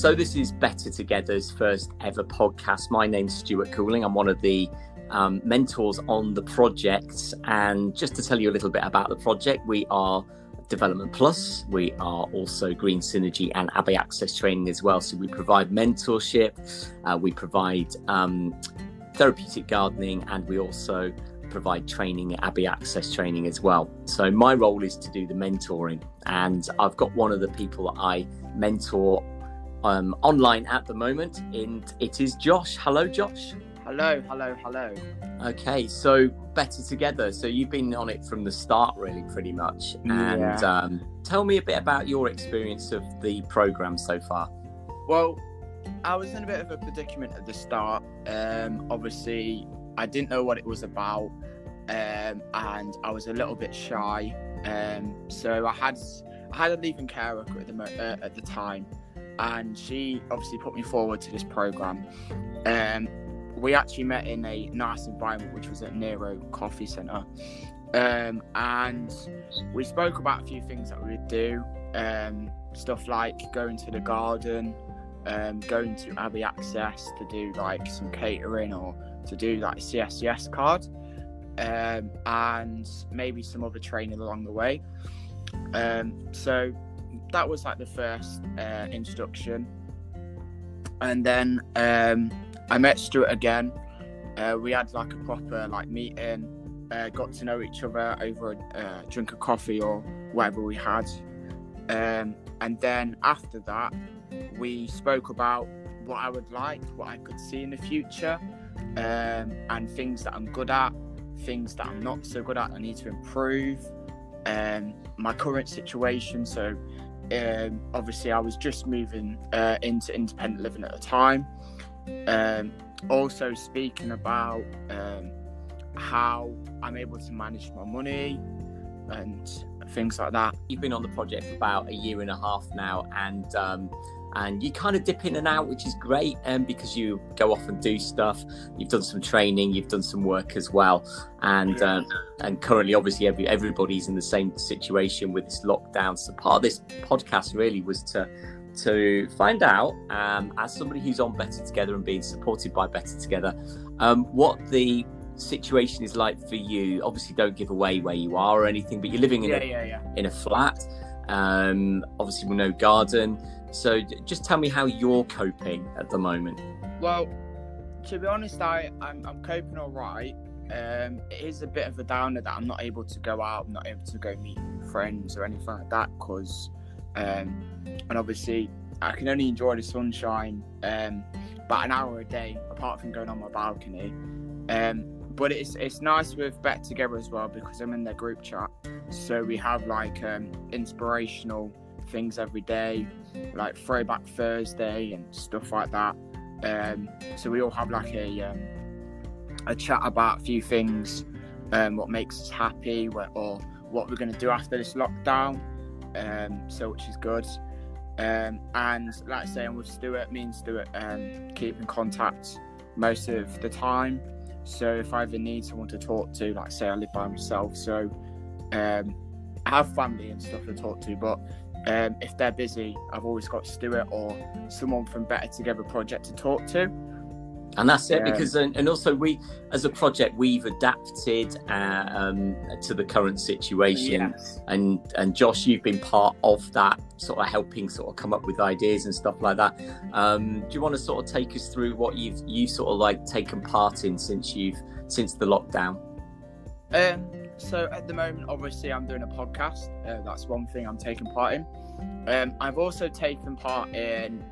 So, this is Better Together's first ever podcast. My name's Stuart Cooling. I'm one of the um, mentors on the project. And just to tell you a little bit about the project, we are Development Plus. We are also Green Synergy and Abbey Access training as well. So, we provide mentorship, uh, we provide um, therapeutic gardening, and we also provide training, Abbey Access training as well. So my role is to do the mentoring, and I've got one of the people that I mentor um, online at the moment, and it is Josh. Hello, Josh. Hello, hello, hello. Okay, so better together. So you've been on it from the start, really, pretty much. And Yeah. um, tell me a bit about your experience of the program so far. Well, I was in a bit of a predicament at the start. Um, obviously, I didn't know what it was about, um, and I was a little bit shy. Um, so I had I had a leaving care worker at the uh, at the time, and she obviously put me forward to this program. Um, we actually met in a nice environment, which was at Nero Coffee Centre, um, and we spoke about a few things that we would do. Um, stuff like going to the garden, um, going to Abbey Access to do like some catering or to do like CSCS card, um, and maybe some other training along the way. Um, so that was like the first uh, introduction, and then um, I met Stuart again. Uh, we had like a proper like meeting, uh, got to know each other over a uh, drink of coffee or whatever we had. Um, and then after that, we spoke about what I would like, what I could see in the future, um, and things that I'm good at, things that I'm not so good at, I need to improve, um, my current situation. So, um, obviously, I was just moving uh, into independent living at the time. Um, also, speaking about um, how I'm able to manage my money and things like that. You've been on the project for about a year and a half now, and um, and you kind of dip in and out, which is great, um, because you go off and do stuff. You've done some training, you've done some work as well, and um, and currently, obviously, every everybody's in the same situation with this lockdown. So part of this podcast really was to to find out, um, as somebody who's on Better Together and being supported by Better Together, um, what the situation is like for you. Obviously, don't give away where you are or anything, but you're living in Yeah, a yeah, yeah. in a flat. Um, obviously, we know garden. So, just tell me how you're coping at the moment. Well, to be honest, I I'm, I'm coping all right. Um, it is a bit of a downer that I'm not able to go out, I'm not able to go meet friends or anything like that, because, um, and obviously I can only enjoy the sunshine um, about an hour a day, apart from going on my balcony. Um, but it's it's nice with Better Together as well because I'm in their group chat, so we have like um, inspirational things every day, like Throwback Thursday and stuff like that. Um, so we all have like a um, a chat about a few things, um, what makes us happy, or what we're going to do after this lockdown. Um, so which is good. Um, and like I say, with Stuart, me and Stuart um, keep in contact most of the time. So if I ever need someone to talk to, like say I live by myself, so um, I have family and stuff to talk to, but um, if they're busy, I've always got Stuart or someone from Better Together Project to talk to. And that's it, Yeah. because and, and also we, as a project, we've adapted uh, um, to the current situation. Yes. And and Josh, you've been part of that, sort of helping sort of come up with ideas and stuff like that. Um, do you want to sort of take us through what you've you sort of like taken part in since you've since the lockdown? Um, so at the moment, obviously, I'm doing a podcast. Uh, that's one thing I'm taking part in. Um, I've also taken part in.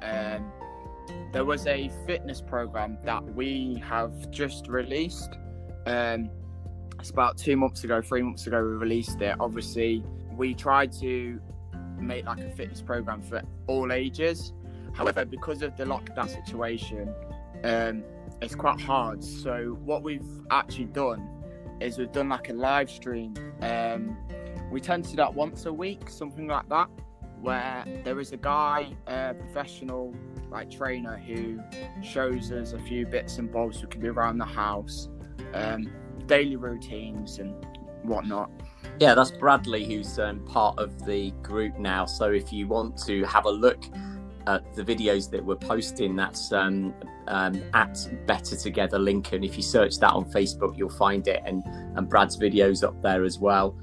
There was a fitness program that we have just released. Um, it's about two months ago, three months ago, we released it. Obviously, we tried to make like a fitness program for all ages. However, because of the lockdown situation, um, it's quite hard. So what we've actually done is we've done like a live stream. Um, we tend to do that once a week, something like that, where there is a guy, a professional like trainer, who shows us a few bits and bobs we can do around the house, um, daily routines and whatnot. Yeah, that's Bradley, who's um, part of the group now. So if you want to have a look at the videos that we're posting. That's um, um, at Better Together Lincoln. If you search that on Facebook, you'll find it, and and Brad's videos up there as well.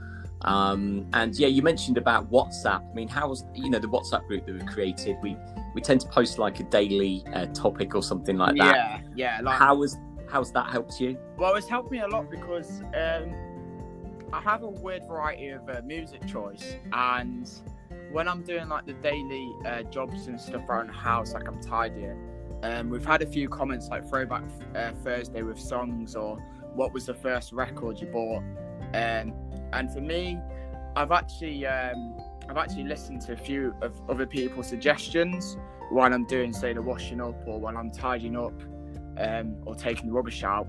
Um, and yeah, you mentioned about WhatsApp. I mean, how's you know the WhatsApp group that we've created? We we tend to post like a daily uh, topic or something like that. Yeah, yeah. Like, How was how's that helped you? well, it's helped me a lot because um, I have a weird variety of uh, music choice, and when I'm doing like the daily uh, jobs and stuff around the house, like I'm tidying, um, we've had a few comments like Throwback uh, Thursday with songs or what was the first record you bought, um, and for me, I've actually um, I've actually listened to a few of other people's suggestions while I'm doing say the washing up or while I'm tidying up um, or taking the rubbish out,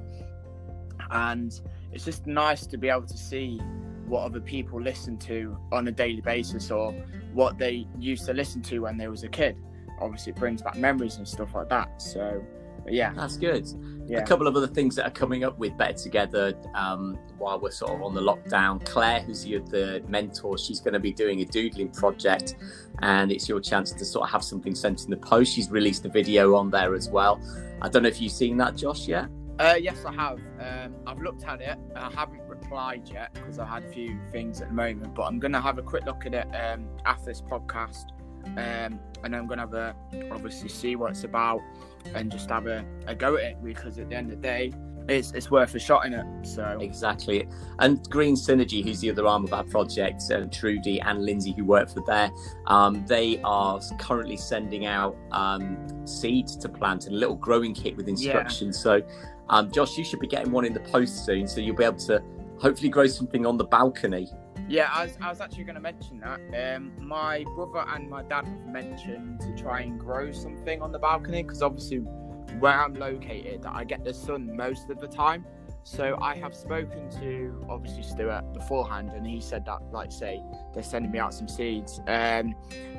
and it's just nice to be able to see what other people listen to on a daily basis or what they used to listen to when they was a kid. Obviously, it brings back memories and stuff like that. So, but yeah, That's good. yeah, A couple of other things that are coming up with Better Together um, while we're sort of on the lockdown. Claire, who's your, the mentor, she's going to be doing a doodling project, and it's your chance to sort of have something sent in the post. She's released a video on there as well. I don't know if you've seen that, Josh, yet? Uh, yes, I have. Um, I've looked at it. I haven't replied yet because I had a few things at the moment, but I'm gonna have a quick look at it um, after this podcast, um, and I'm gonna have a obviously see what it's about and just have a, a go at it because at the end of the day, it's it's worth a shot in it. So Exactly. And Green Synergy, who's the other arm of our project, uh, Trudy and Lindsay, who work for there, um, they are currently sending out um, seeds to plant and a little growing kit with instructions. So, um, Josh, you should be getting one in the post soon, so you'll be able to hopefully grow something on the balcony. Yeah, I was, I was actually going to mention that. Um, my brother and my dad have mentioned to try and grow something on the balcony because obviously where I'm located, I get the sun most of the time. So I have spoken to obviously Stuart beforehand, and he said that, like, say, they're sending me out some seeds. Um,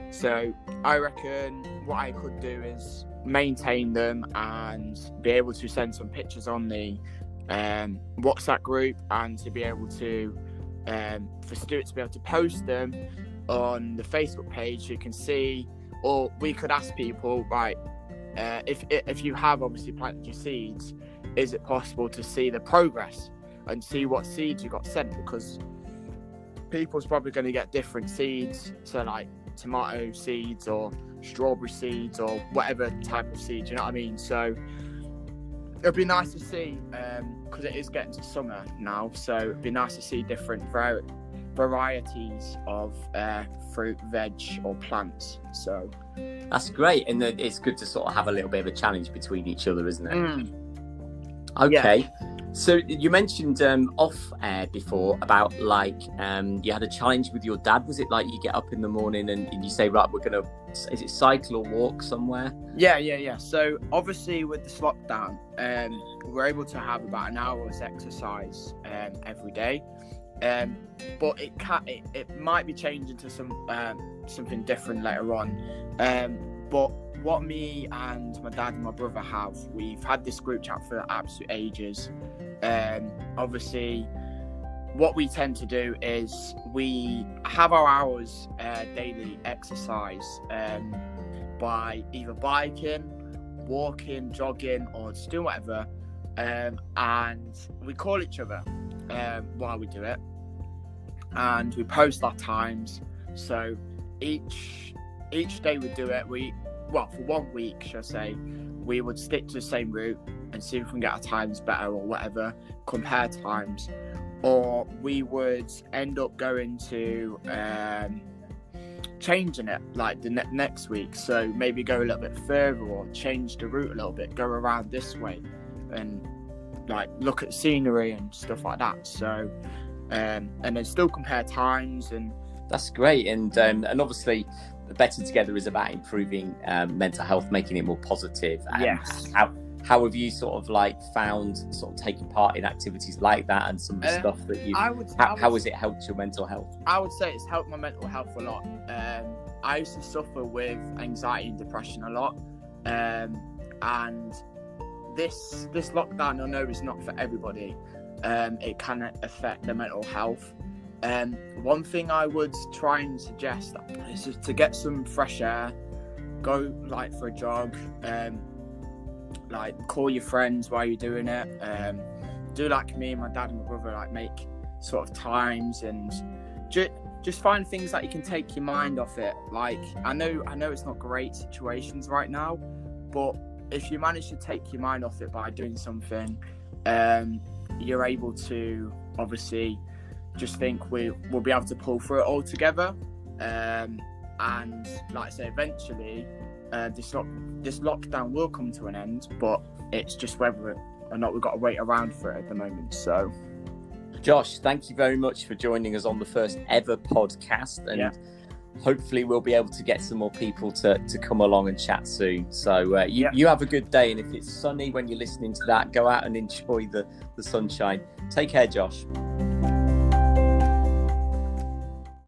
so I reckon what I could do is maintain them and be able to send some pictures on the um, WhatsApp group and to be able to um, for Stuart to be able to post them on the Facebook page. You can see, or we could ask people, right? Uh, if if you have obviously planted your seeds, is it possible to see the progress and see what seeds you got sent? Because people's probably going to get different seeds, so like tomato seeds or strawberry seeds or whatever type of seeds. You know what I mean? So it'd be nice to see because it is getting to summer now. So it'd be nice to see different var- varieties of uh, fruit, veg, or plants. So That's great. And it's good to sort of have a little bit of a challenge between each other, isn't it? mm, Okay. So you mentioned um, off air before about like um, you had a challenge with your dad. Was it like you get up in the morning and, and you say, right, we're gonna is it cycle or walk somewhere? yeah, yeah, yeah. So obviously with this lockdown, um, we're able to have about an hour's exercise um, every day. Um, but it can it, it might be changing to some um, something different later on. But what me and my dad and my brother have, we've had this group chat for absolute ages. Um, obviously, what we tend to do is we have our hours uh, daily exercise um, by either biking, walking, jogging, or just doing whatever. Um, and we call each other um, while we do it, and we post our times. So each each day we do it. We well for one week, shall I say, we would stick to the same route and see if we can get our times better or whatever, compare times, or we would end up going to um, changing it like the ne- next week. So maybe go a little bit further or change the route a little bit, go around this way, and like look at scenery and stuff like that. So, um, and then still compare times and That's great. And um, and obviously, better together is about improving um, mental health, making it more positive. And Yes. How how have you sort of like found sort of taking part in activities like that and some of the Uh, stuff that you? I would. I How, would how has it helped your mental health? I would say it's helped my mental health a lot. Um, I used to suffer with anxiety and depression a lot, um, and this this lockdown I know is not for everybody. Um, it can affect their mental health. Um, one thing I would try and suggest is to get some fresh air, go like for a jog. Um, like call your friends while you're doing it. Um, do like me and my dad and my brother, like make sort of times and just just find things that you can take your mind off it. Like I know I know it's not great situations right now, but if you manage to take your mind off it by doing something, um, you're able to obviously just think we will be able to pull through it all together. Um, and like I say, eventually, uh, this lock, this lockdown will come to an end, but it's just whether or not we've got to wait around for it at the moment. So, Josh, thank you very much for joining us on the first ever podcast, and yeah. hopefully we'll be able to get some more people to, to come along and chat soon. So uh, you yeah. you have a good day, and if it's sunny when you're listening to that, go out and enjoy the the sunshine. Take care, Josh.